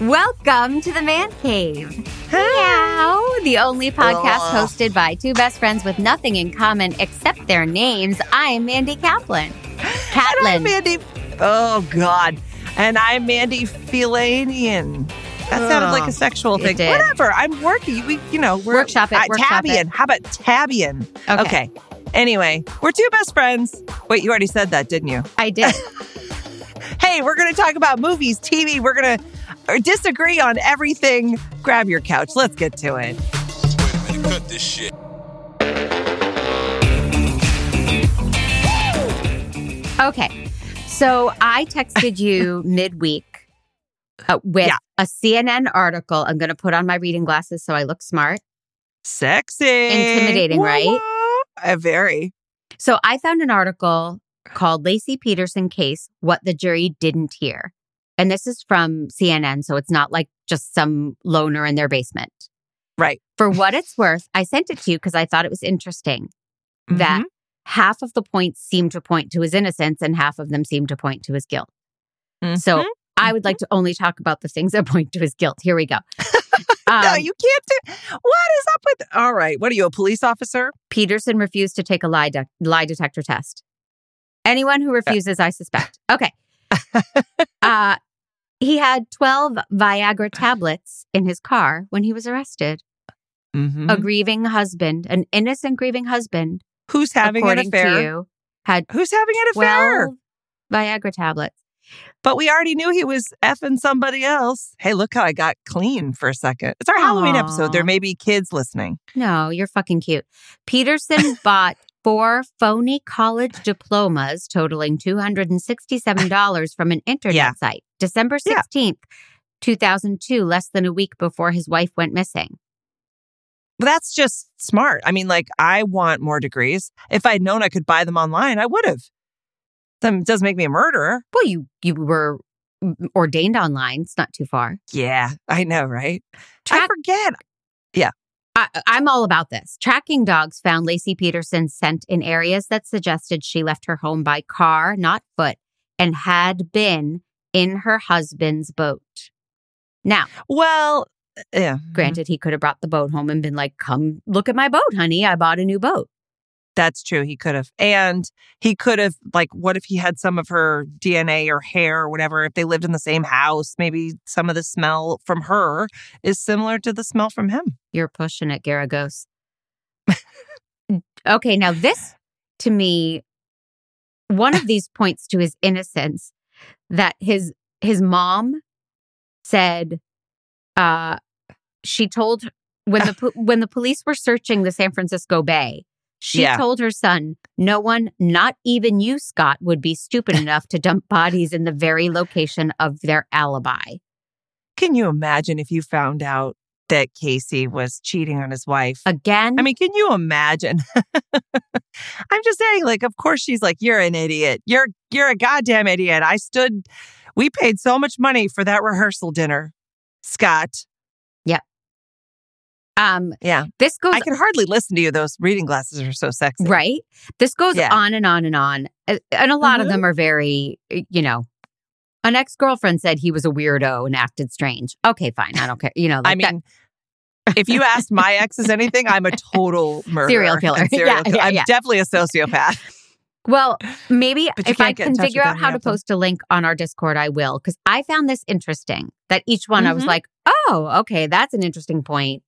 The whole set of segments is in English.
Welcome to the Man Cave. Meow, the only podcast Ugh. hosted by two best friends with nothing in common except their names. I'm Mandy Kaplan. I'm Mandy. Oh God. And I'm Mandy Filanian. That sounded like a sexual thing. did. Whatever. I'm working. We, you know, we're Workshop it, uh, workshop Tabian. it. How about Tabian? Okay. Okay. Anyway, we're two best friends. Wait, you already said that, didn't you? I did. Hey, we're going to talk about movies, TV. We're going to disagree on everything. Grab your couch. Let's get to it. Wait a minute, cut this shit. Okay. So I texted you midweek uh, with Yeah. a CNN article. I'm going to put on my reading glasses so I look smart. Sexy. Intimidating, right? Uh, very. So I found an article called Laci Peterson Case What the Jury Didn't Hear. And this is from CNN. So it's not like just some loner in their basement. Right. For what it's worth, I sent it to you because I thought it was interesting that Mhm. half of the points seem to point to his innocence and half of them seem to point to his guilt. So Mhm. I would like to only talk about the things that point to his guilt. Here we go. no, Um, you can't do. What is up with? All right. What are you, a police officer? Peterson refused to take a lie, de- lie detector test. Anyone who refuses, I suspect. Okay. uh, he had 12 Viagra tablets in his car when he was arrested. Mhm. A grieving husband, an innocent grieving husband, Who's having an affair? you, had Who's having an affair? Viagra tablets. But we already knew he was effing somebody else. Hey, look how I got clean for a second. It's our Halloween episode. There may be kids listening. No, you're fucking cute. Peterson bought four phony college diplomas totaling $267 from an internet Yeah. site, December Yeah. 16th, 2002, less than a week before his wife went missing. That's just smart. I mean, like, I want more degrees. If I'd known I could buy them online, I would have. That does make me a murderer. Well, you you were ordained online. It's not too far. Yeah, I know, right? I forget. forget. I, I'm all about this. Tracking dogs found Laci Peterson's scent in areas that suggested she left her home by car, not foot, and had been in her husband's boat. Now, Well, uh, yeah. Mm-hmm. Granted, he could have brought the boat home and been like, come look at my boat, honey. I bought a new boat. That's true. He could have. And he could have, like, what if he had some of her DNA or hair or whatever? If they lived in the same house, maybe some of the smell from her is similar to the smell from him. You're pushing it, Geragos. okay, now this to me, one of these points to his innocence that his his mom said uh she told when the when the police were searching the San Francisco Bay, she Yeah. told her son, "No one, not even you, Scott, would be stupid enough to dump bodies in the very location of their alibi." Can you imagine if you found out that Casey was cheating on his wife? Again, I mean, can you imagine? I'm just saying, like, of course she's like, You're an idiot. You're you're a goddamn idiot. I stood we paid so much money for that rehearsal dinner. Scott. Um, Yeah. this goes I can hardly listen to you. Those reading glasses are so sexy. Right. This goes Yeah. on and on and on. And a lot of Mhm. them are very, you know, an ex girlfriend said he was a weirdo and acted strange. Okay, fine. I don't care. You know, I like that- mean, if you asked my exes anything, I'm a total murderer. Serial killer. serial Yeah, kill- yeah, I'm yeah. definitely a sociopath. well, maybe if I can't get in can figure out how to of post a link on our Discord, I will. Because I found this interesting that each one I was Mhm. like, oh, okay, that's an interesting point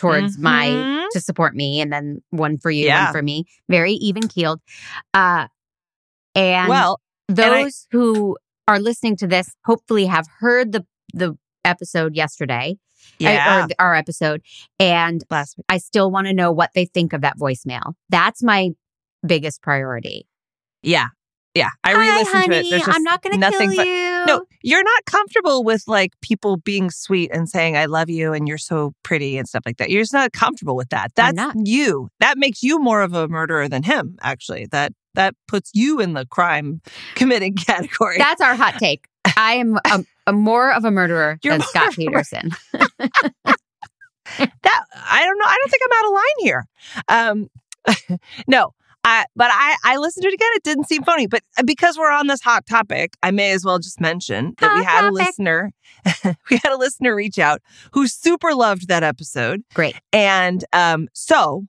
towards my Mhm. to support me. And then one for you, Yeah. one for me. Very even keeled. Uh, and Well, I- those who are listening to this hopefully have heard the the episode yesterday uh, yeah. our episode and last week. i still want to know what they think of that voicemail that's my biggest priority Yeah. Yeah. I re-listened to it. There's just i'm not going to kill but you No, you're not comfortable with like people being sweet and saying I love you and you're so pretty and stuff like that. You're just not comfortable with that. That's not. you. That makes you more of a murderer than him, actually. That that puts you in the crime committing category. that's our hot take i am a, a more of a murderer You're than scott of a mur- peterson that I don't know. I don't think I'm out of line here. Um no, I, but I, I listened to it again. It didn't seem phony. But uh, because we're on this hot topic, I may as well just mention that we had a listener. we had a listener reach out who super loved that episode. Great. And um, so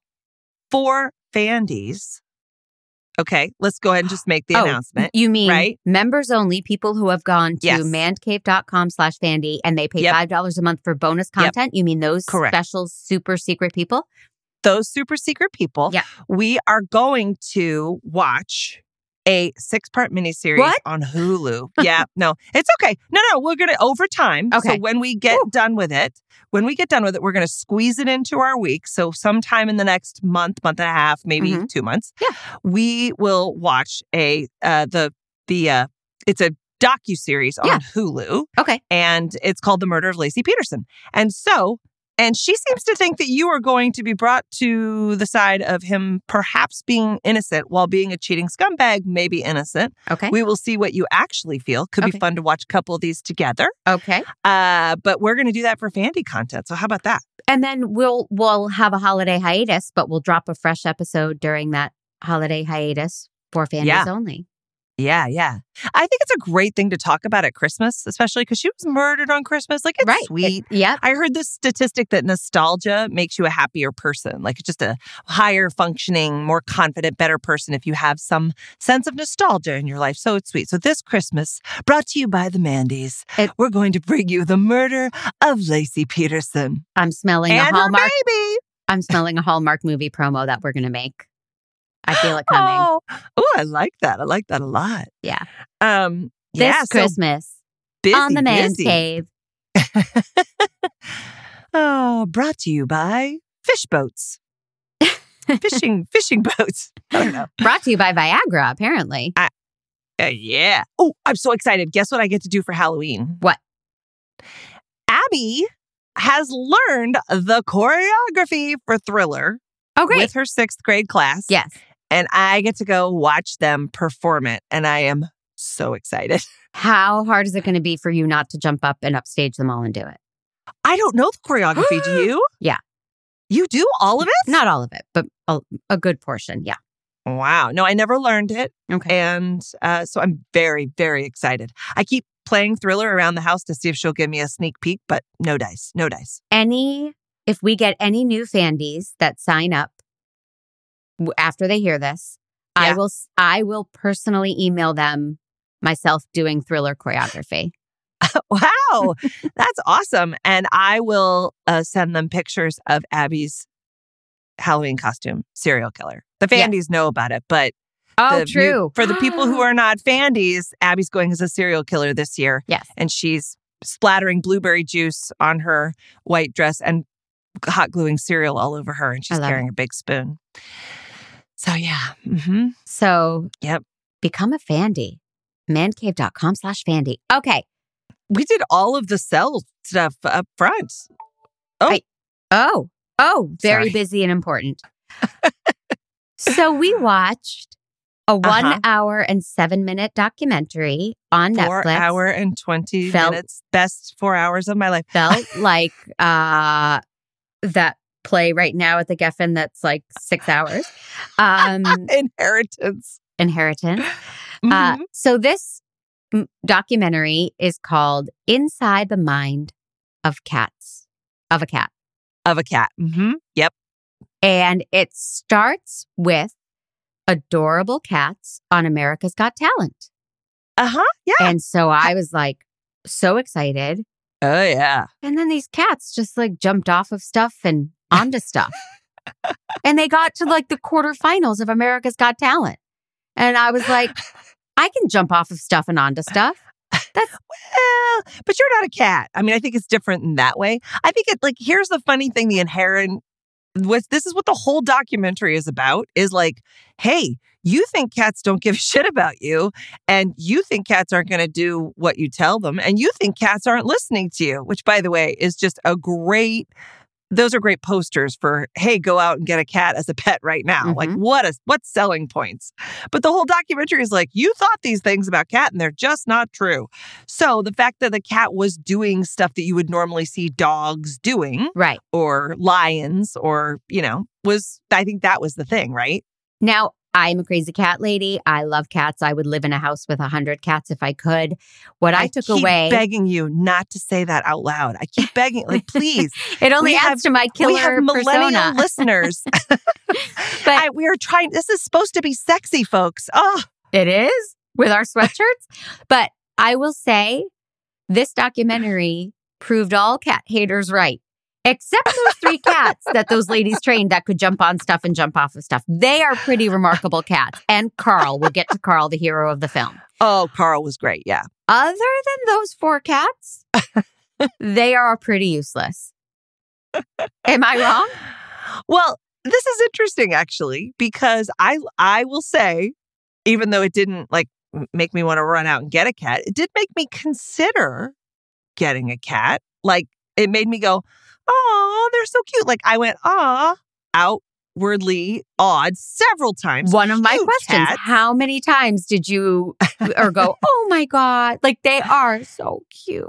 for Fandies, okay, let's go ahead and just make the Oh, announcement. You mean right? members only, people who have gone to Yes. mancave.com slash Fandy and they pay Yep. $5 a month for bonus content? You mean those Correct. special super secret people? Those super secret people. Yeah. We are going to watch a six part miniseries What? on Hulu. yeah, no, it's okay. No, no, we're going to over time. Okay. So when we get Woo. done with it, when we get done with it, we're going to squeeze it into our week. So sometime in the next month, month and a half, maybe Mhm. two months, Yeah. we will watch a uh, the the uh, it's a docu series on Yeah. Hulu, Okay. and it's called The Murder of Laci Peterson. And so, and she seems to think that you are going to be brought to the side of him perhaps being innocent while being a cheating scumbag, maybe innocent. Okay. We will see what you actually feel. Could Okay. be fun to watch a couple of these together. okay. Uh, but we're going to do that for Fandy content. So how about that? And then we'll we'll have a holiday hiatus, but we'll drop a fresh episode during that holiday hiatus for Fandies Yeah. only. Yeah, yeah. I think it's a great thing to talk about at Christmas, especially because she was murdered on Christmas. Like it's right. Eh, sweet. It- yep. I heard this statistic that nostalgia makes you a happier person, like just a higher functioning, more confident, better person if you have some sense of nostalgia in your life. So it's sweet. So this Christmas, brought to you by the Mandy's, It- we're going to bring you the murder of Laci Peterson I'm smelling and a Hallmark. baby. I'm smelling a Hallmark movie promo that we're gonna make. I feel it coming. Oh, oh, I like that. I like that a lot. Yeah. Um, This yeah, so Christmas busy, on the man's busy. cave. oh, brought to you by fish boats. fishing fishing boats. I don't know. Brought to you by Viagra, apparently. Uh, yeah. Oh, I'm so excited. Guess what I get to do for Halloween? What? Abby has learned the choreography for Thriller Oh, great. with her sixth grade class. yes. And I get to go watch them perform it. And I am so excited. How hard is it going to be for you not to jump up and upstage them all and do it? I don't know the choreography. do you? Yeah. You do all of it? Not all of it, but a, a good portion. Yeah. Wow. No, I never learned it. Okay. And uh, so I'm very, very excited. I keep playing Thriller around the house to see if she'll give me a sneak peek, but no dice, no dice. Any, if we get any new Fandies that sign up after they hear this, I will, I will personally email them myself doing thriller choreography. wow. That's awesome. And I will uh, send them pictures of Abby's Halloween costume, serial killer. The Yeah. Fandies know about it, but Oh, the true. for the people who are not Fandies, Abby's going as a serial killer this year. Yes. And she's splattering blueberry juice on her white dress and hot gluing cereal all over her. And she's carrying a big spoon. So, yeah. hmm So, Yep. become a Fandy. Mancave.com slash Fandy. Okay. We did all of the cell stuff up front. Oh, oh, Oh. very Sorry. busy and important. so we watched a one Uh-huh. hour and seven minute documentary on Four Netflix. hour and 20 Felt- minutes. Best four hours of my life. Felt like uh, that play right now at the Geffen that's like six hours. Um, Inheritance. Inheritance. Uh, Mhm. so this mm, documentary is called Inside the Mind of Cats, of a Cat. of a cat. hmm Yep. And it starts with adorable cats on America's Got Talent. Uh huh. Yeah. And so I was like so excited. Oh, yeah. And then these cats just like jumped off of stuff and onto stuff. and they got to like the quarterfinals of America's Got Talent. And I was like, I can jump off of stuff and onto stuff. That's well, but you're not a cat. I mean, I think it's different in that way. I think it like here's the funny thing: the inherent was this is what the whole documentary is about. Is like, hey, you think cats don't give shit about you, and you think cats aren't going to do what you tell them, and you think cats aren't listening to you. Which, by the way, is just a great. Those are great posters for hey, go out and get a cat as a pet right now. Like Mhm. what a what selling points. But the whole documentary is like you thought these things about cat and they're just not true. So the fact that the cat was doing stuff that you would normally see dogs doing Right. or lions or, you know, was I think that was the thing, right? Now, I'm a crazy cat lady. I love cats. I would live in a house with a hundred cats if I could. What I, took keep away, begging you not to say that out loud. I keep begging, like, please. it only adds have- to my killer we have millennial persona. listeners. But I, we are trying. This is supposed to be sexy, folks. Oh, It is with our sweatshirts. but I will say this documentary proved all cat haters right. Except those three cats that those ladies trained that could jump on stuff and jump off of stuff. They are pretty remarkable cats. And Carl, we'll get to Carl, the hero of the film. oh, Carl was great. Yeah. Other than those four cats, they are pretty useless. Am I wrong? Well, this is interesting actually because I I will say, even though it didn't like make me want to run out and get a cat, it did make me consider getting a cat. Like it made me go, "Oh, they're so cute!" Like I went, "Ah," outwardly awed several times. One of my Cute questions cats. How many times did you or go, oh my God? Like they are so cute.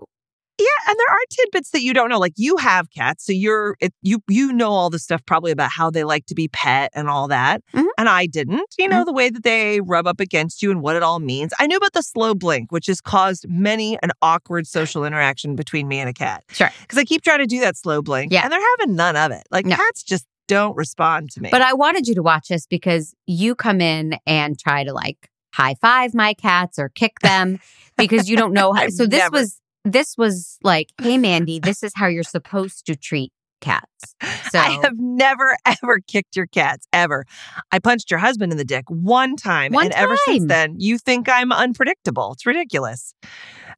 Yeah, and there are tidbits that you don't know. Like you have cats, so you're it, you you know all the stuff probably about how they like to be pet and all that. Mhm. And I didn't. You know the way that they rub up against you and what it all means. I knew about the slow blink, which has caused many an awkward social interaction between me and a cat. Sure. Because I keep trying to do that slow blink, Yeah. and they're having none of it. Like No. cats just don't respond to me. But I wanted you to watch this because you come in and try to like high five my cats or kick them because you don't know how. So this never- was this was like, hey Mandy, this is how you're supposed to treat cats. So I have never ever kicked your cats ever. I punched your husband in the dick one time, One and ever since then, you think I'm unpredictable. It's ridiculous.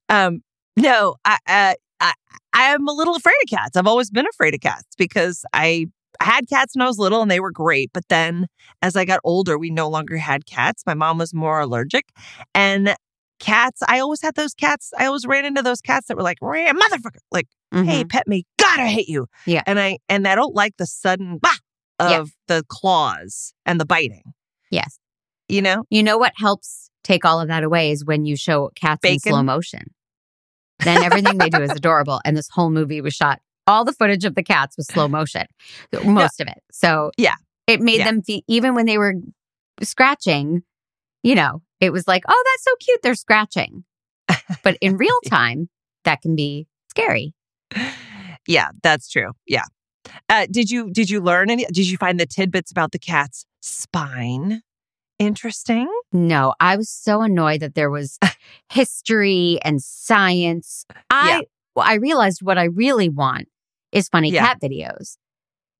Um, no, I, uh, I I am a little afraid of cats. I've always been afraid of cats because I had cats when I was little and they were great. But then as I got older, we no longer had cats. My mom was more allergic, and cats. I always had those cats. I always ran into those cats that were like, "Rah, motherfucker, like mhm. hey pet me god i hate you Yeah. and i and i don't like the sudden bah of Yeah. the claws and the biting yes. you know You know what helps take all of that away is when you show cats in slow motion. Then everything they do is adorable. And this whole movie was shot, all the footage of the cats was slow motion, most of it. So Yeah. it made Yeah. them feel, even when they were scratching, you know, it was like, oh, that's so cute. They're scratching. But in real time, that can be scary. yeah that's true yeah uh, did you did you learn any did you find the tidbits about the cat's spine interesting No, I was so annoyed that there was history and science. I Yeah. well, I realized what I really want is funny Yeah. cat videos.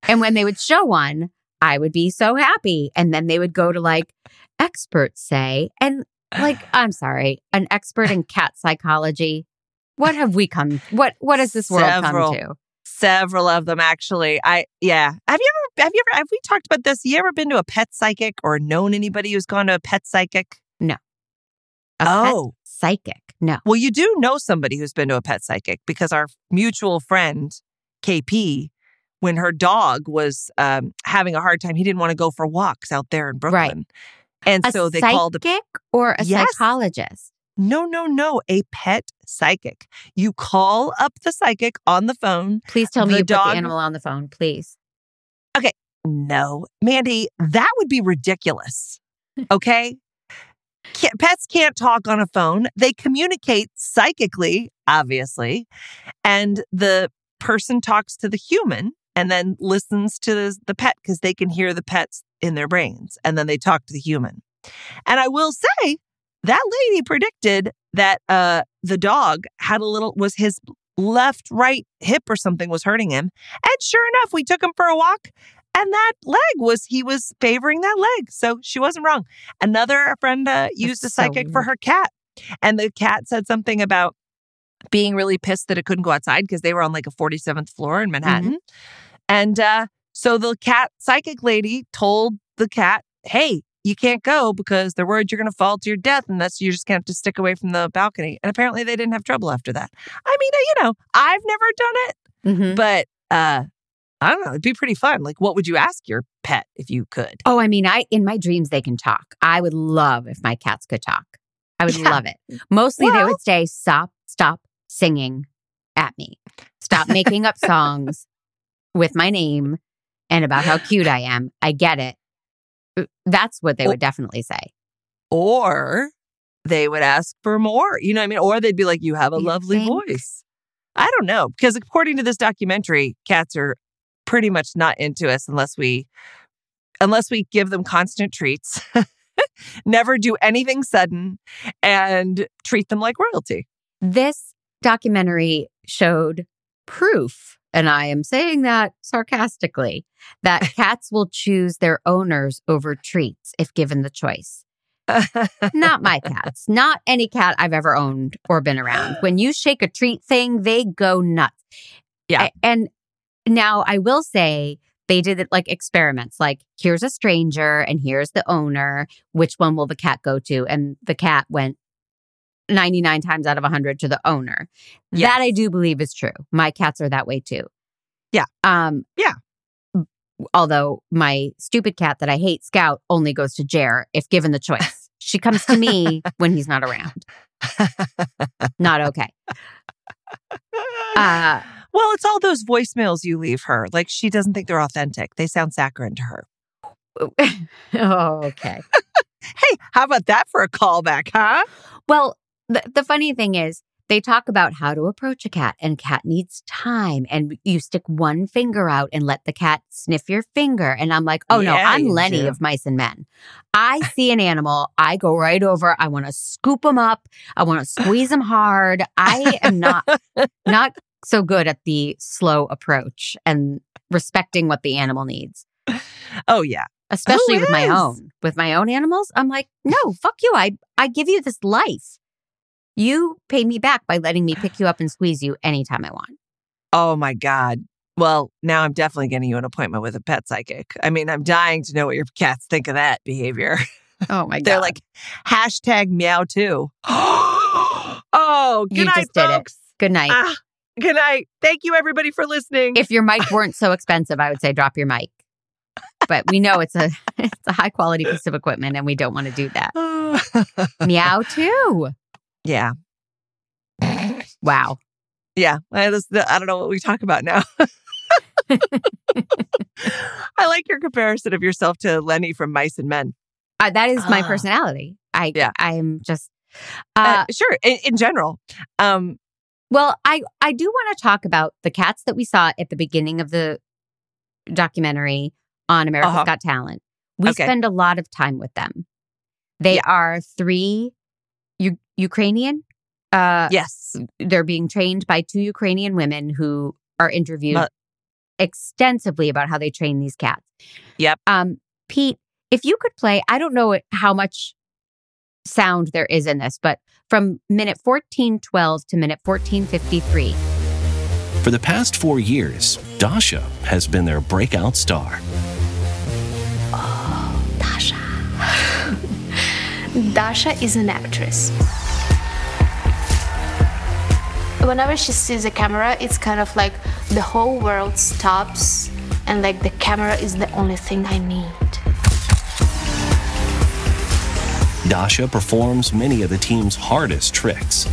And when they would show one, I would be so happy. And then they would go to like experts say, and like, I'm sorry, an expert in cat psychology. What have we come what what has this world Several. come to? several of them actually i yeah have you ever have you ever have we talked about this you ever been to a pet psychic or known anybody who's gone to a pet psychic A pet oh psychic. No. Well, you do know somebody who's been to a pet psychic because our mutual friend, KP, when her dog was um, having a hard time, he didn't want to go for walks out there in Brooklyn. And A so they psychic called, a psychic or a Yes. psychologist. no, no, no, a pet psychic. You call up the psychic on the phone. Please tell me The you put dog- the animal on the phone, please. Okay. No, Mandy, that would be ridiculous. Okay. Pets can't talk on a phone. They communicate psychically, obviously. And the person talks to the human and then listens to the, the pet because they can hear the pets in their brains. And then they talk to the human. And I will say that lady predicted that uh, the dog had a little, was his left, right hip or something was hurting him. And sure enough, we took him for a walk and that leg was he was favoring that leg so she wasn't wrong another friend uh, used a so psychic for her cat and the cat said something about being really pissed that it couldn't go outside because they were on like a 47th floor in manhattan and uh, so the cat psychic lady told the cat hey you can't go because they're worried you're going to fall to your death and that's you're just going to have to stick away from the balcony and apparently they didn't have trouble after that i mean uh, you know i've never done it Mhm. but uh I don't know. It'd be pretty fun. Like, what would you ask your pet if you could? Oh, I mean, I in my dreams they can talk. I would love if my cats could talk. I would Yeah. love it. Mostly they would say, "Stop, stop singing at me. Stop making up songs with my name and about how cute I am. I get it. Uh, that's what they would definitely say. or they would ask for more. You know what I mean? Or they'd be like, You have a You lovely think? voice. I don't know. Because according to this documentary, cats are pretty much not into us unless we unless we give them constant treats, never do anything sudden, and treat them like royalty. This documentary showed proof, and I am saying that sarcastically, that cats will choose their owners over treats if given the choice. Not my cats, not any cat I've ever owned or been around. When you shake a treat thing, they go nuts. Yeah. A- And now I will say they did it like experiments, like here's a stranger and here's the owner. Which one will the cat go to? And the cat went 99 times out of 100 to the owner. That I do believe is true. My cats are that way too. Yeah. Um Yeah. Although my stupid cat that I hate, Scout, only goes to Jer if given the choice. she comes to me when he's not around. Not okay. Uh well, it's all those voicemails you leave her. Like she doesn't think they're authentic. They sound saccharine to her. oh, okay. Hey, how about that for a callback, huh? Well, the, the funny thing is, they talk about how to approach a cat, and cat needs time. And you stick one finger out and let the cat sniff your finger. And I'm like, oh no, I'm Lenny do. of Mice and Men. I see an animal, I go right over. I want to scoop them up. I want to squeeze them hard. I am not not so good at the slow approach and respecting what the animal needs. Oh yeah. Especially with my own. With my own animals, I'm like, no, fuck you. I I give you this life. You pay me back by letting me pick you up and squeeze you anytime I want. Oh my God. Well, now I'm definitely getting you an appointment with a pet psychic. I mean, I'm dying to know what your cats think of that behavior. Oh my God. They're like hashtag meow too. oh, good You night, just did it. folks. good night. Ah, good night. Thank you, everybody, for listening. if your mic weren't so expensive, I would say drop your mic. But we know it's a it's a high quality piece of equipment and we don't want to do that. Meow too. Yeah, Wow. yeah. I, just, I don't know what we talk about now. I like your comparison of yourself to Lenny from Mice and Men. Uh, that is my Ah. personality. I Yeah. I'm just Uh, uh, sure, in, in general. Um, well, I I do want to talk about the cats that we saw at the beginning of the documentary on America's Uh-huh. Got Talent. We Okay. spend a lot of time with them. They Yeah. are three Ukrainian. Uh, yes. they're being trained by two Ukrainian women who are interviewed Mu- extensively about how they train these cats. Yep. Um, Pete, if you could play, I don't know how much sound there is in this, but from minute 1412 to minute 1453. For the past four years, Dasha has been their breakout star. Oh, Dasha. Dasha is an actress. Whenever she sees a camera, it's kind of like the whole world stops and like the camera is the only thing I need. Dasha performs many of the team's hardest tricks,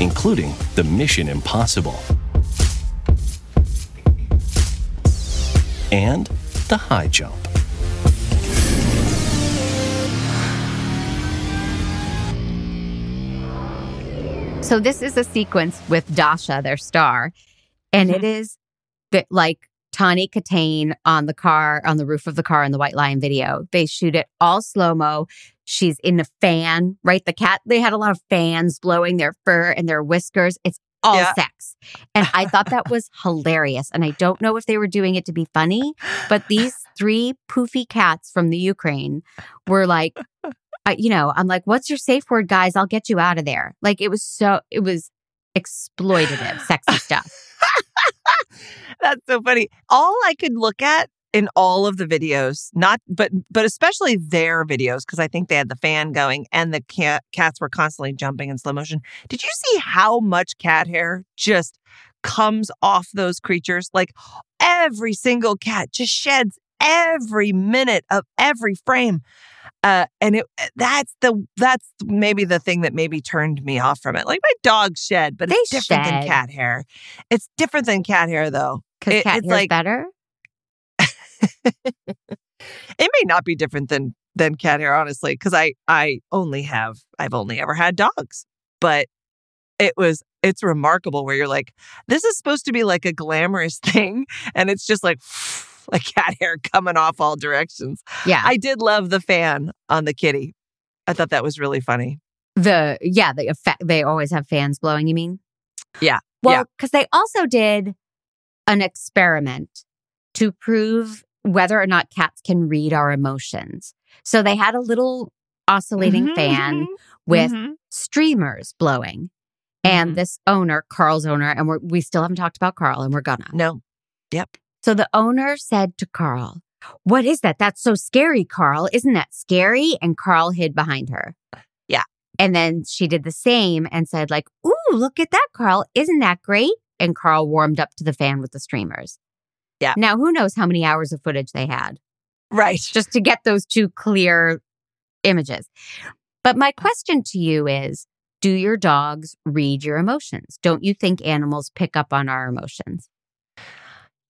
including the Mission Impossible and the high jump. So this is a sequence with Dasha, their star, and it mm-hmm. is that like Tawny Kitaen on the car, on the roof of the car in the White Lion video. They shoot it all slow mo. She's in a fan, right? The cat, they had a lot of fans blowing their fur and their whiskers. It's all Yeah. sex. And I thought that was hilarious. And I don't know if they were doing it to be funny, but these three poofy cats from the Ukraine were like, I, you know, I'm like, what's your safe word, guys? I'll get you out of there. Like it was so, it was exploitative, sexy stuff. That's so funny. All I could look at in all of the videos, not but but especially their videos, because I think they had the fan going and the cat, cats were constantly jumping in slow motion. Did you see how much cat hair just comes off those creatures? Like every single cat just sheds every minute of every frame. Uh, and it that's the that's maybe the thing that maybe turned me off from it. Like my dog shed, but it's They different than shed. cat hair. It's different than cat hair though. Because It- cat it's like- better. it may not be different than than cat hair, honestly, because I I only have I've only ever had dogs, but it was it's remarkable where you're like, this is supposed to be like a glamorous thing, and it's just like like cat hair coming off all directions. Yeah. I did love the fan on the kitty. I thought that was really funny. the yeah, the effect they always have fans blowing, you mean? Yeah, Well, yeah. because they also did an experiment to prove whether or not cats can read our emotions. So they had a little oscillating Mhm, fan mhm, with mhm. streamers blowing. And Mhm. this owner, Carl's owner, and we're, we still haven't talked about Carl, and we're gonna. no, So the owner said to Carl, What is that? That's so scary, Carl. Isn't that scary? And Carl hid behind her. Yeah. And then she did the same and said, like, Ooh, look at that, Carl. Isn't that great? And Carl warmed up to the fan with the streamers. Yeah. Now, who knows how many hours of footage they had right. just to get those two clear images. But my question to you is Do your dogs read your emotions? Don't you think animals pick up on our emotions?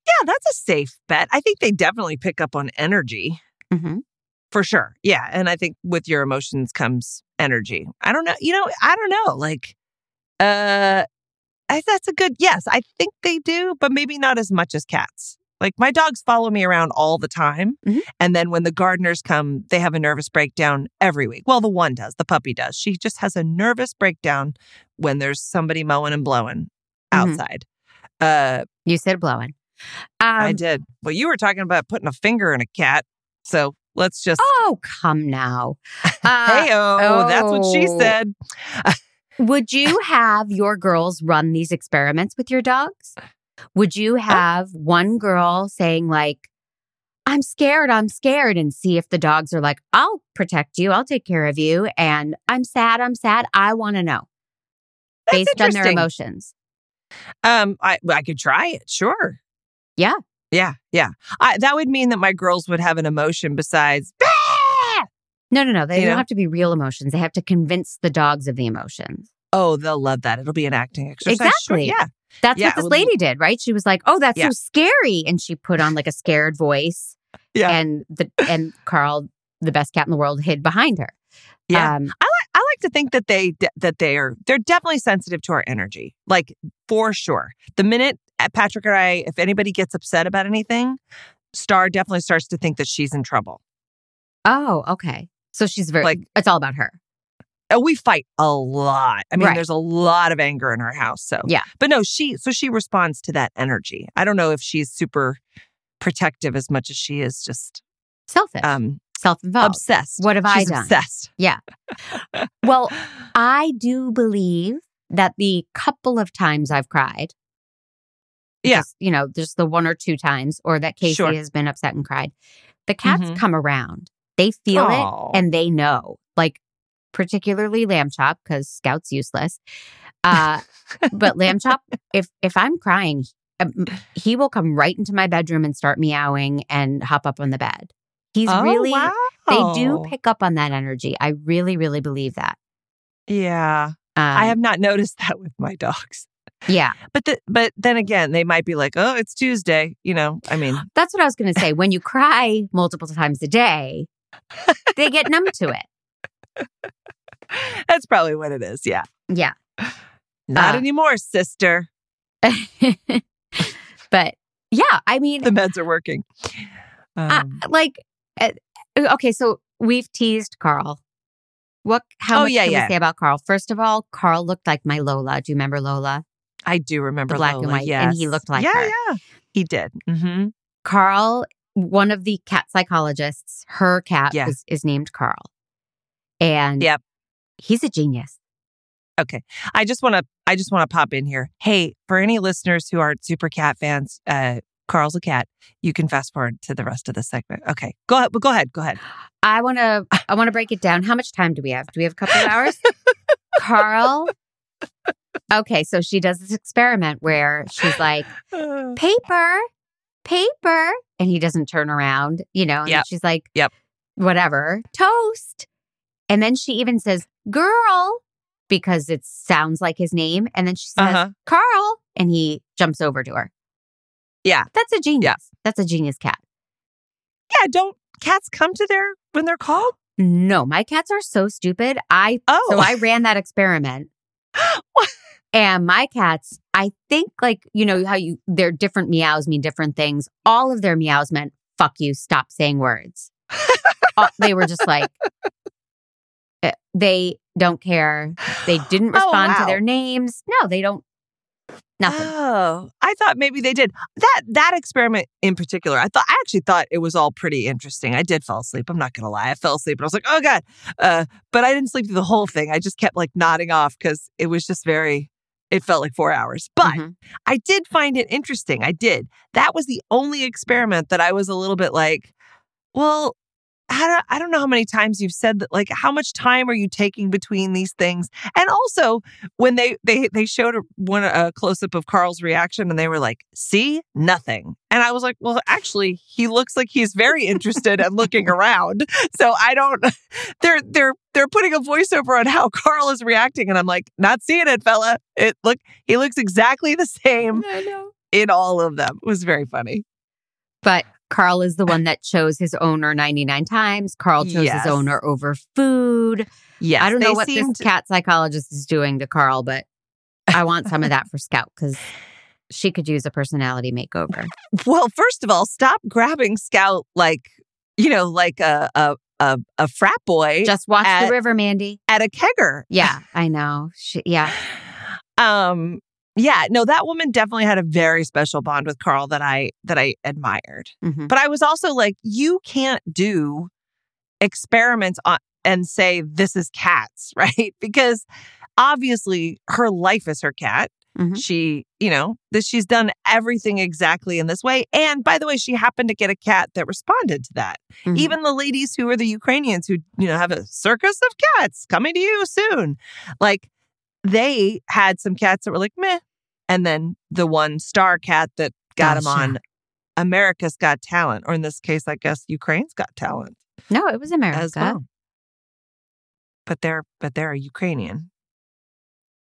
Yeah, that's a safe bet. I think they definitely pick up on energy. hmm For sure. Yeah. And I think with your emotions comes energy. I don't know. You know, I don't know. Like, uh, I, that's a good yes. I think they do, but maybe not as much as cats. Like my dogs follow me around all the time. Mhm. And then when the gardeners come, they have a nervous breakdown every week. Well, the one does, the puppy does. She just has a nervous breakdown when there's somebody mowing and blowing Mhm. outside. Uh, You said blowing. Um, I did. Well, you were talking about putting a finger in a cat. So let's just. Oh, come now. Uh, hey, oh, that's what she oh. said. Would you have your girls run these experiments with your dogs? Would you have one girl saying, like, I'm scared, I'm scared, and see if the dogs are like, I'll protect you, I'll take care of you. And I'm sad, I'm sad, I want to know That's based on their emotions. Um, I I could try it. Sure. Yeah. Yeah. Yeah. I, that would mean that my girls would have an emotion besides. "Ah!" No, no, no. They You don't know? have to be real emotions. They have to convince the dogs of the emotions. Oh, they'll love that. It'll be an acting exercise. Sure, Exactly. Yeah. That's Yeah, what this lady did, right? She was like, "Oh, that's Yeah. so scary," and she put on like a scared voice. Yeah. and the and Carl, the best cat in the world, hid behind her. Yeah. um, I like I like to think that they that they are they're definitely sensitive to our energy. Like for sure. The minute Patrick and I, if anybody gets upset about anything, Star definitely starts to think that she's in trouble. oh, okay. So she's very Like- it's all about her. We fight a lot. I mean, Right. there's a lot of anger in our house. So Yeah. But no, she so she responds to that energy. I don't know if she's super protective as much as she is just Selfish, um self-involved. obsessed. What have I done? Obsessed. Yeah. well, I do believe that the couple of times I've cried, Yeah. just, you know, just the one or two times, or that Casey Sure. has been upset and cried, the cats Mhm. come around. They feel Aw. it and they know, like particularly Lamb Chop because Scout's useless. Uh, but Lamb Chop, if if I'm crying, um, he will come right into my bedroom and start meowing and hop up on the bed. He's Oh, really wow. they do pick up on that energy. I really, really believe that. Yeah. Um, I have not noticed that with my dogs. Yeah. But the, but then again, they might be like, "Oh, it's Tuesday." You know, I mean, That's what I was going to say. When you cry multiple times a day, they get numb to it. that's probably what it is. Yeah, Yeah. not Uh, anymore, sister. but yeah, I mean, The meds are working. Um, like, uh, okay, so we've teased Carl. What? How Oh, much yeah, can yeah. we say about Carl? First of all, Carl looked like my Lola. Do you remember Lola? I do remember the black and Lola, white, and he looked like yeah, her. yeah, he did. hmm Carl, one of the cat psychologists, her cat Yeah. is, is named Carl, and Yep. he's a genius. Okay, I just want to I just want to pop in here. Hey, for any listeners who aren't super cat fans, uh Carl's a cat. You can fast forward to the rest of the segment. Okay. Go ahead. Go ahead. Go ahead. I want to I want to break it down. How much time do we have? Do we have a couple of hours? Carl. Okay, so she does this experiment where she's like, "Paper, paper," and he doesn't turn around, you know, and Yep. she's like, Yep. whatever, toast." And then she even says, "Girl," because it sounds like his name, and then she says, Uh-huh. "Carl," and he jumps over to her. Yeah. That's a genius. That's a genius cat. Yeah, don't cats come to their when they're called? No, my cats are so stupid. I Oh. so I ran that experiment. And my cats, I think like, you know, how you their different meows mean different things. All of their meows meant fuck you, stop saying words. They were just like eh, they don't care. They didn't Oh, respond to their names. No, they don't nothing. Oh, I thought maybe they did that. That experiment in particular, I thought I actually thought it was all pretty interesting. I did fall asleep. I'm not gonna lie, I fell asleep and I was like, oh god. Uh, but I didn't sleep through the whole thing. I just kept like nodding off because it was just very. It felt like four hours, but Mhm. I did find it interesting. I did. That was the only experiment that I was a little bit like, well, how do, I don't know how many times you've said that. Like, how much time are you taking between these things? And also, when they they they showed a, one a close up of Carl's reaction, and they were like, "See, nothing." And I was like, "Well, actually, he looks like he's very interested and looking around." So I don't. They're they're they're putting a voiceover on how Carl is reacting, and I'm like, "Not seeing it, fella. It look he looks exactly the same I in all of them." It was very funny. But Carl is the one that chose his owner 99 times. Carl chose Yes. his owner over food. Yes, I don't know what this cat psychologist is doing to Carl, but I want some of that for Scout because she could use a personality makeover. Well, first of all, stop grabbing Scout like you know, like a a a, a frat boy Just watch at- the river, Mandy. at a kegger. Yeah, I know. She, yeah. Um. Yeah. No, that woman definitely had a very special bond with Carl that I that I admired. Mhm. But I was also like, you can't do experiments on and say this is cats, right? Because obviously her life is her cat. Mhm. She, you know, that she's done everything exactly in this way. And by the way, she happened to get a cat that responded to that. Mhm. Even the ladies who are the Ukrainians who, you know, have a circus of cats coming to you soon. Like they had some cats that were like, meh. And then the one star cat that got him on America's Got Talent, or in this case, I guess Ukraine's Got Talent no, it was America. as well. But they're but they're a Ukrainian.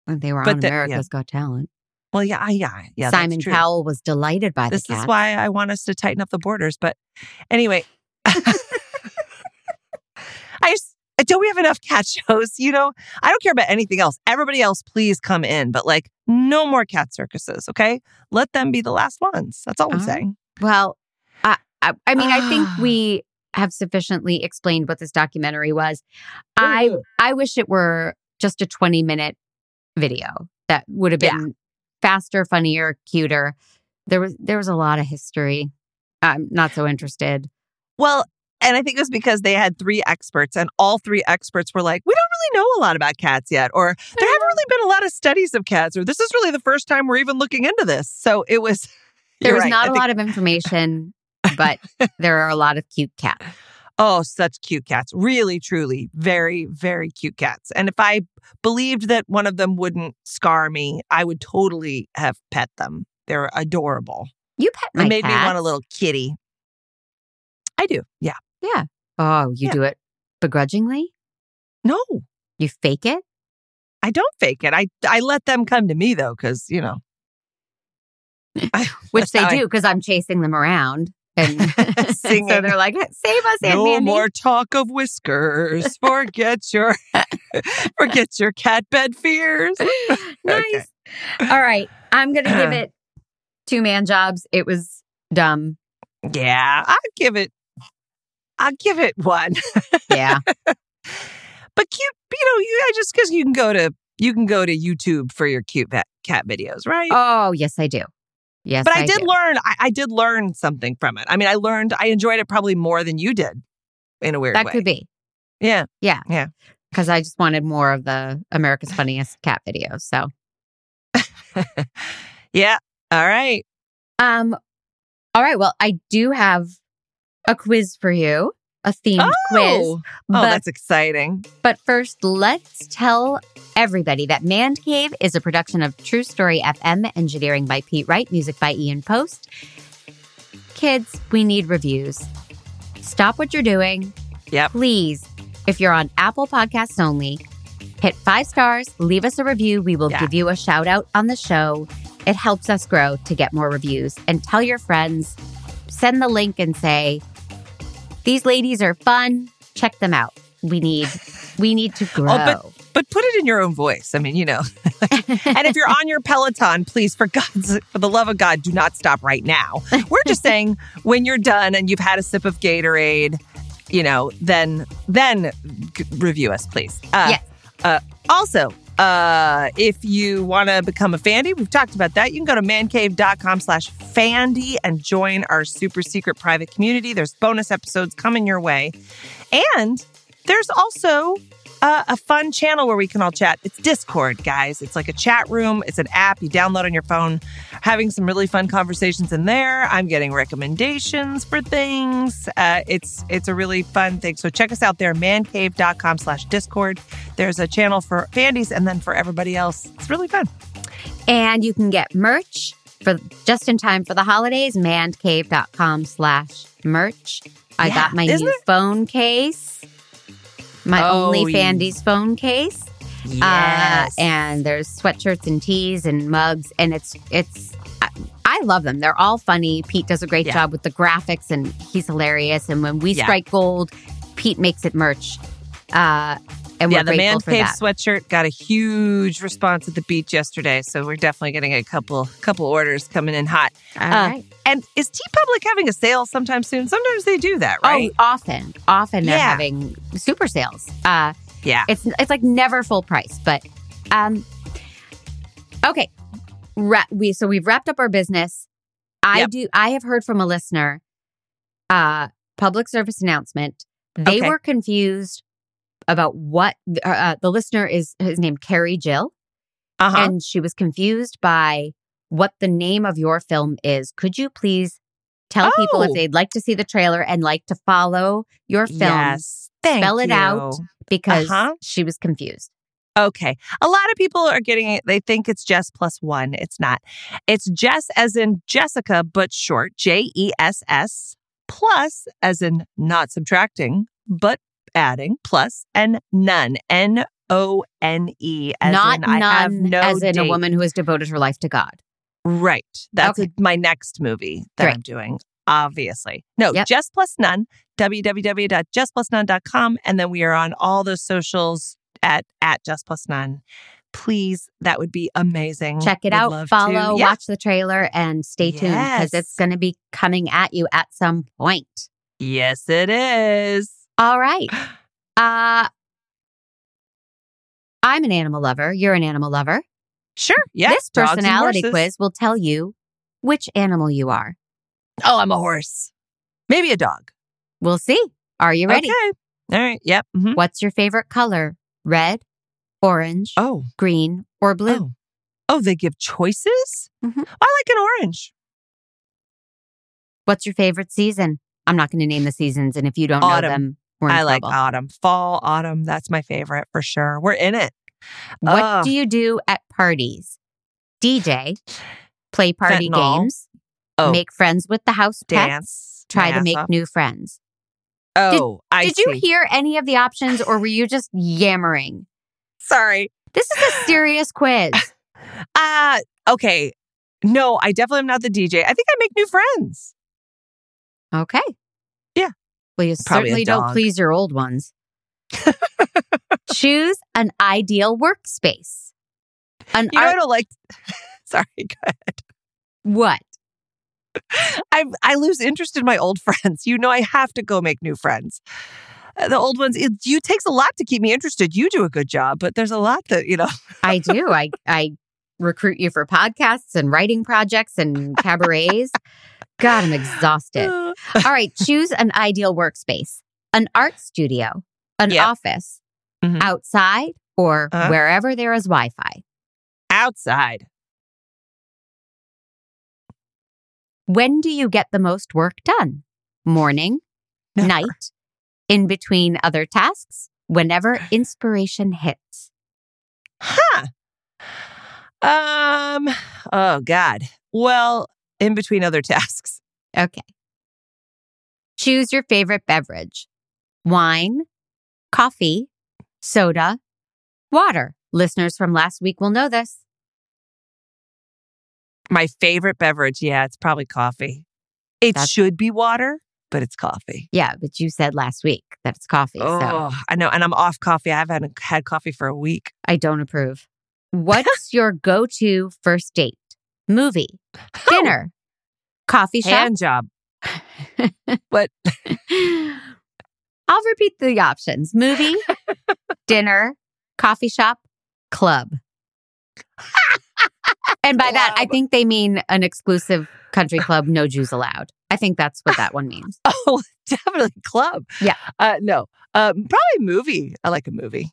When they were But on the- America's Got Talent. Well, yeah, I- yeah, yeah. Simon that's true. Cowell was delighted by This the is why I want us to tighten up the borders. But anyway, don't we have enough cat shows? You know, I don't care about anything else. Everybody else, please come in, but like no more cat circuses. Okay, let them be the last ones. That's all I'm right. saying. Well, I, I, I mean, I think we have sufficiently explained what this documentary was. I, I wish it were just a 20 minute video that would have Yeah. been faster, funnier, cuter. There was, there was a lot of history. I'm not so interested. Well, and I think it was because they had three experts, and all three experts were like, "We don't really know a lot about cats yet," or "There haven't really been a lot of studies of cats," or "This is really the first time we're even looking into this." So it was. There was right. not I a think- lot of information, but there are a lot of cute cats. Oh, such cute cats. Really, truly, very, very cute cats. And if I believed that one of them wouldn't scar me, I would totally have pet them. They're adorable. You pet my It made me want a little kitty. I do. Yeah. Oh, you Yeah. do it begrudgingly? No, You fake it? I don't fake it. I I let them come to me though, because you know. which they do because I'm chasing them around. And so they're like, save us, Aunt no Mandy. more talk of whiskers. Forget your forget your cat bed fears. nice. Okay. All right. I'm going to give it two man jobs. It was dumb. Yeah, I'll give it. I'll give it one. Yeah. But cute, you know, you I just because you can go to you can go to YouTube for your cute cat videos, right? oh, yes, I do. Yes. but I, did do. learn. I, I did learn something from it. I mean, I learned. I enjoyed it probably more than you did, in a weird way. That way. could be Yeah. Yeah. Yeah. because I just wanted more of the America's Funniest Cat videos. So, Yeah. All right. um, all right. Well, I do have a quiz for you, a themed quiz. Oh, oh But oh, that's exciting. But first, let's tell everybody that Man Cave is a production of True Story FM, engineering by Pete Wright, music by Ian Post. Kids, we need reviews. Stop what you're doing. Yep. Please, if you're on Apple Podcasts only, hit five stars, leave us a review. We will Yeah. give you a shout out on the show. It helps us grow to get more reviews. And tell your friends, send the link and say, These ladies are fun. Check them out. We need we need to grow. but- But put it in your own voice. I mean, you know. and if you're on your Peloton, please, for God's, for the love of God, do not stop right now. We're just saying when you're done and you've had a sip of Gatorade, you know, then then review us, please. Uh, Yes. Uh, also, uh, if you want to become a Fandy, we've talked about that. You can go to mancave.com slash Fandy and join our super secret private community. There's bonus episodes coming your way. And there's also uh, a fun channel where we can all chat. It's Discord, guys. It's like a chat room. It's an app you download on your phone, having some really fun conversations in there. I'm getting recommendations for things. Uh, it's it's a really fun thing. So check us out there, mancave.com slash Discord. There's a channel for Fandies and then for everybody else. It's really fun. and you can get merch for just in time for the holidays, mancave.com slash merch. I Yeah, got my new it- phone case. My Oh, only. Fandy's phone case. Uh, and there's sweatshirts and tees and mugs, and it's it's. I, I love them. They're all funny. Pete does a great Yeah. job with the graphics, and he's hilarious. And when we Yeah. strike gold, Pete makes it merch. Uh, and we're yeah, the Man Cave that. sweatshirt got a huge response at the beach yesterday, so we're definitely getting a couple couple orders coming in hot. All Uh, right. And is T Public having a sale sometime soon? Sometimes they do that, right? Oh, often, often they're Yeah. having super sales. Uh, yeah. it's it's like never full price, but um, okay. Ra- we so we've wrapped up our business. I Yep. do. I have heard from a listener, uh, public service announcement. They Okay. were confused about what uh, uh, the listener is. His name Carrie Jill, Uh-huh. and she was confused by what the name of your film is. Could you please tell people if Oh. they'd like to see the trailer and like to follow your film? Yes. Thank spell it you. out because Uh-huh. she was confused. Okay. A lot of people are getting it. They think it's Jess plus one. It's not. It's Jess as in Jessica, but short, J E S S, plus as in not subtracting, but adding, plus, and none, N O N E, as Not in I have none no as in a woman who has devoted her life to God. Right. That's Okay. my next movie that Great. I'm doing, obviously. No, Yep. Jess Plus None, www.jessplusnone.com. And then we are on all those socials at, at Jess Plus None. Please, that would be amazing. Check it Would out, follow. Yeah. watch the trailer, and stay tuned because it's going to be coming at you at some point. Yes, it is. All right. Uh, I'm an animal lover. You're an animal lover. Sure. Yeah. this personality quiz will tell you which animal you are. Oh, I'm a horse. Maybe a dog. We'll see. Are you ready? Okay. All right. Yep. mhm. What's your favorite color? Red, orange, Oh. green, or blue? Oh. Oh, they give choices? Mhm. I like an orange. What's your favorite season? I'm not going to name the seasons, and if you don't know them, we're I like trouble. autumn. Fall, autumn. That's my favorite for sure. We're in it. What Ugh. do you do at parties? DJ, play party Fentanyl. games, Oh, make friends with the house pets, dance. try to make off. new friends. Oh, I Did you see. hear any of the options, or were you just yammering? Sorry. This is a serious quiz. Uh okay. No, I definitely am not the DJ. I think I make new friends. Okay. Well, you Probably certainly don't please your old ones. Choose an ideal workspace. An You know, I don't like. Sorry, go ahead. what? I I lose interest in my old friends. You know, I have to go make new friends. Uh, The old ones, it you takes a lot to keep me interested. You do a good job, but there's a lot that you know. I do. I I recruit you for podcasts and writing projects and cabarets. God, I'm exhausted. All right, choose an ideal workspace. An art studio, an Yep. office, Mhm. outside, or Uh-huh. wherever there is Wi-Fi. Outside. When do you get the most work done? Morning, Never. night, in between other tasks, whenever inspiration hits. Huh. Um. Oh God. Well, in between other tasks. Okay. Choose your favorite beverage wine, coffee, soda, water. Listeners from last week will know this. My favorite beverage, yeah, it's probably coffee. It That's- should be water, but it's coffee. Yeah, but you said last week that it's coffee. So Oh, I know. And I'm off coffee. I haven't had coffee for a week. I don't approve. What's your go to first date? Movie, dinner, coffee shop? Hand job. What? I'll repeat the options movie, dinner, coffee shop, club. and by that, I think they mean an exclusive country club, no Jews allowed. I think that's what that one means. Oh, definitely club. Yeah. Uh, no. Um, probably movie. I like a movie.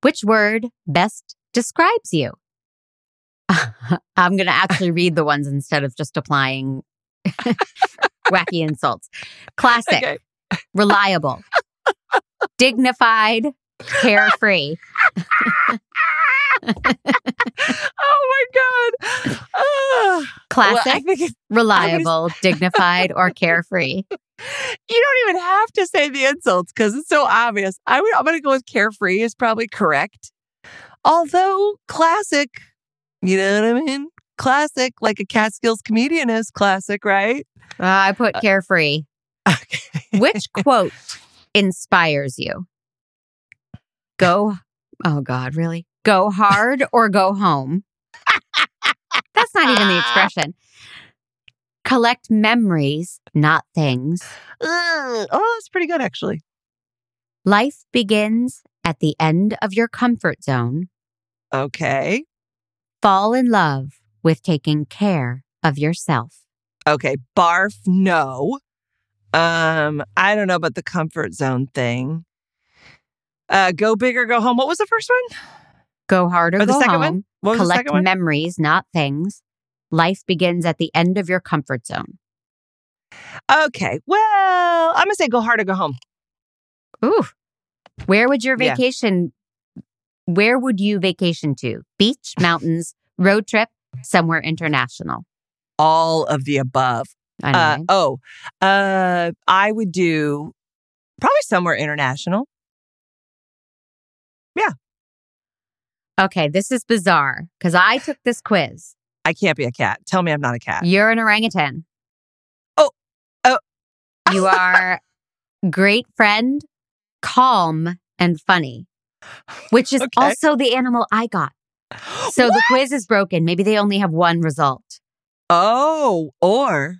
Which word best describes you? I'm going to actually read the ones instead of just applying wacky insults. Classic, Okay. reliable, dignified, carefree. oh my god. Ah. Classic, Well, I think if- reliable, dignified, or carefree. you don't even have to say the insults because it's so obvious. I would, I'm going to go with carefree is probably correct. Although classic, you know what I mean? Classic, like a Catskills comedian is classic, right? Uh, I put carefree. Okay. Which quote inspires you? Go, oh God, really? Go hard or go home? That's not even the expression. Collect memories, not things. Ugh. Oh, that's pretty good, actually. Life begins at the end of your comfort zone. Okay. Fall in love with taking care of yourself. Okay. Barf, no. Um, I don't know about the comfort zone thing. Uh, go big or go home. What was the first one? Go hard or, Or the go second home. one? What was the Collect second one? memories, not things. Life begins at the end of your comfort zone. Okay. Well, I'm gonna say go hard or go home. Ooh. Where would your vacation where would you vacation to? Beach, mountains, road trip, somewhere international. All of the above. Uh, oh, uh, I would do probably somewhere international. Yeah. Okay, this is bizarre because I took this quiz. I can't be a cat. Tell me I'm not a cat. You're an orangutan. Oh, oh. You are great friend, calm, and funny, which is Okay. also the animal I got. So the quiz is broken. Maybe they only have one result. Oh, or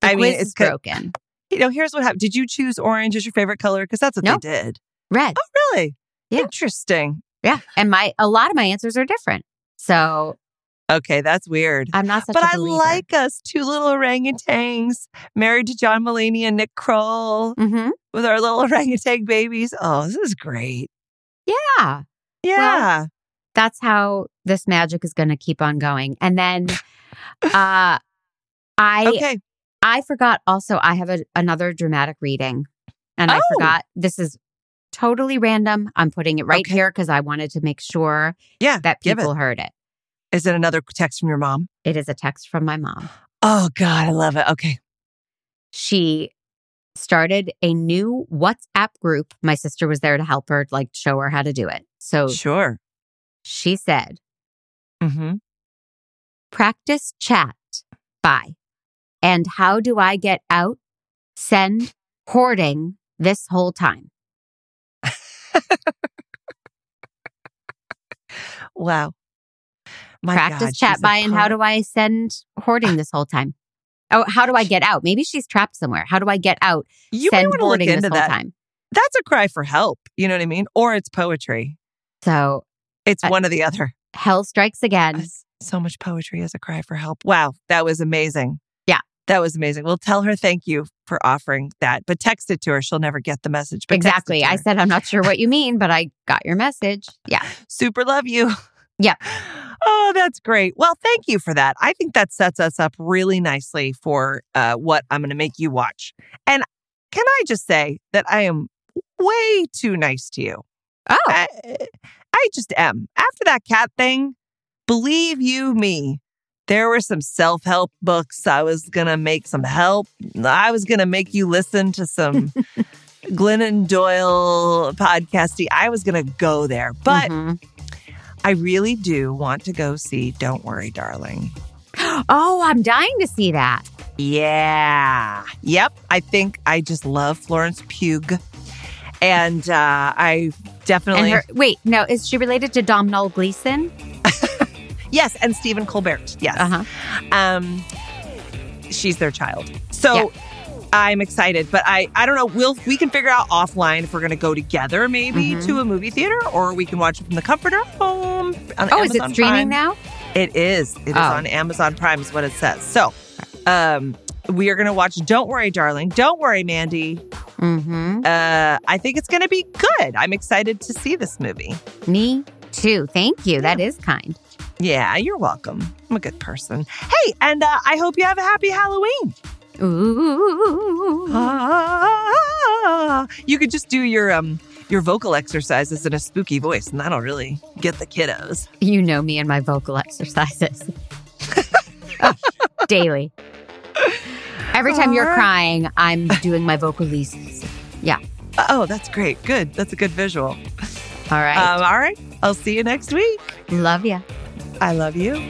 The I quiz mean, it's is broken. you know, here's what happened. Did you choose orange as your favorite color? Because that's what Nope. they did. Red. Oh, really? Yeah. Interesting. Yeah. And my a lot of my answers are different. So Okay, that's weird. I'm not such But I like us two little orangutans married to John Mulaney and Nick Kroll hmm with our little orangutan babies. Oh, this is great. Yeah. Yeah. That's how this magic is going to keep on going. And then uh I okay. I forgot also I have a, another dramatic reading. And I Oh. forgot this is totally random. I'm putting it right Okay. here because I wanted to make sure Yeah. that give it. people heard it. Is it another text from your mom? It is a text from my mom. Oh, God. I love it. Okay. She started a new WhatsApp group. My sister was there to help her, like show her how to do it. So Sure. she said, Mm-hmm. practice chat by. And how do I get out? Send hoarding this whole time. Wow. My practice God, chat by and how do I send hoarding this whole time? Oh, how do I get out? Maybe she's trapped somewhere. How do I get out? you might send want to look this into whole that. time. That's a cry for help. You know what I mean? Or it's poetry. So It's I- one or the other. hell strikes again. So much poetry as a cry for help. Wow, that was amazing. Yeah. That was amazing. We'll tell her thank you for offering that, but text it to her. She'll never get the message. Exactly. I said I'm not sure what you mean, but I got your message. Yeah. super love you. Yeah. Oh, that's great. Well, thank you for that. I think that sets us up really nicely for uh, what I'm going to make you watch. And can I just say that I am way too nice to you? Oh, I, I just am. After that cat thing, believe you me, there were some self help books. I was going to make some help. I was going to make you listen to some Glennon Doyle podcasting. I was going to go there. But mhm. I really do want to go see Don't Worry, Darling. oh, I'm dying to see that. Yeah. Yep. I think I just love Florence Pugh. And uh, I definitely. And her wait, no, is she related to Domhnall Gleeson? yes. And Stephen Colbert. Yes. Uh-huh. Um, she's their child. So. I'm excited, but I I don't know. We'll we can figure out offline if we're gonna go together, maybe Mhm. to a movie theater, or we can watch it from the comfort of home. On Oh, is it streaming Prime. now? It is. It is Oh. on Amazon Prime, is what it says. So, um, we are gonna watch. Don't worry, darling. Don't worry, Mandy. Mm-hmm. Uh, I think it's gonna be good. I'm excited to see this movie. Me too. Thank you. That is kind. Yeah, you're welcome. I'm a good person. Hey, and uh, I hope you have a happy Halloween. Ooh. Ah, you could just do your um your vocal exercises in a spooky voice, and that'll really get the kiddos. You know me and my vocal exercises. Daily. Every time you're crying, I'm doing my vocalises. Yeah. Oh, that's great. Good. That's a good visual. All right. Um, all right. I'll see you next week. Love ya. I love you.